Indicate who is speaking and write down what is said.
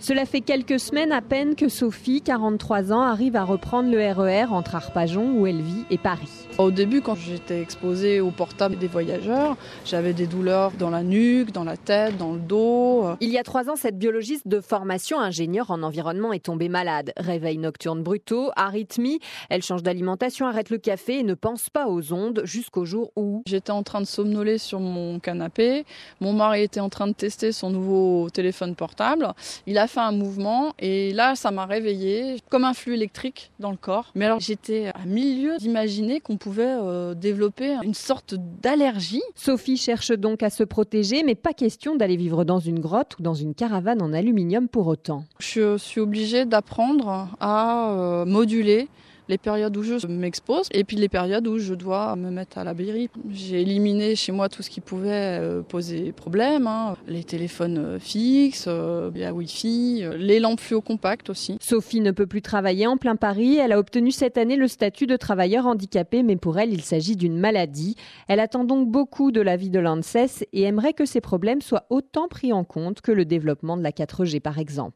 Speaker 1: Cela fait quelques semaines à peine que Sophie, 43 ans, arrive à reprendre le RER e entre Arpajon, où elle vit, et Paris.
Speaker 2: Au début, quand j'étais exposée au portable des voyageurs, j'avais des douleurs dans la nuque, dans la tête, dans le dos.
Speaker 1: Il y a trois ans, cette biologiste de formation, ingénieure en environnement, est tombée malade. Réveil nocturne brutaux, arythmie. Elle change d'alimentation, arrête le café et ne pense pas aux ondes jusqu'au jour où...
Speaker 2: J'étais en train de somnoler sur mon canapé. Mon mari était en train de tester son nouveau téléphone portable. Il a fait un mouvement et là, ça m'a réveillée comme un flux électrique dans le corps. Mais alors, j'étais à milieu d'imaginer qu'on pouvait euh, développer une sorte d'allergie.
Speaker 1: Sophie cherche donc à se protéger, mais pas question d'aller vivre dans une grotte ou dans une caravane en aluminium pour autant.
Speaker 2: Je suis obligée d'apprendre à euh, moduler les périodes où je m'expose et puis les périodes où je dois me mettre à l'abri. J'ai éliminé chez moi tout ce qui pouvait euh, poser problème, hein. les téléphones euh, fixes, euh, la Wi-Fi, les lampes fluo compactes aussi.
Speaker 1: Sophie ne peut plus travailler en plein Paris. Elle a obtenu cette année le statut de travailleur handicapé, mais pour elle, il s'agit d'une maladie. Elle attend donc beaucoup de la vie de l'ANSES et aimerait que ces problèmes soient autant pris en compte que le développement de la 4G par exemple.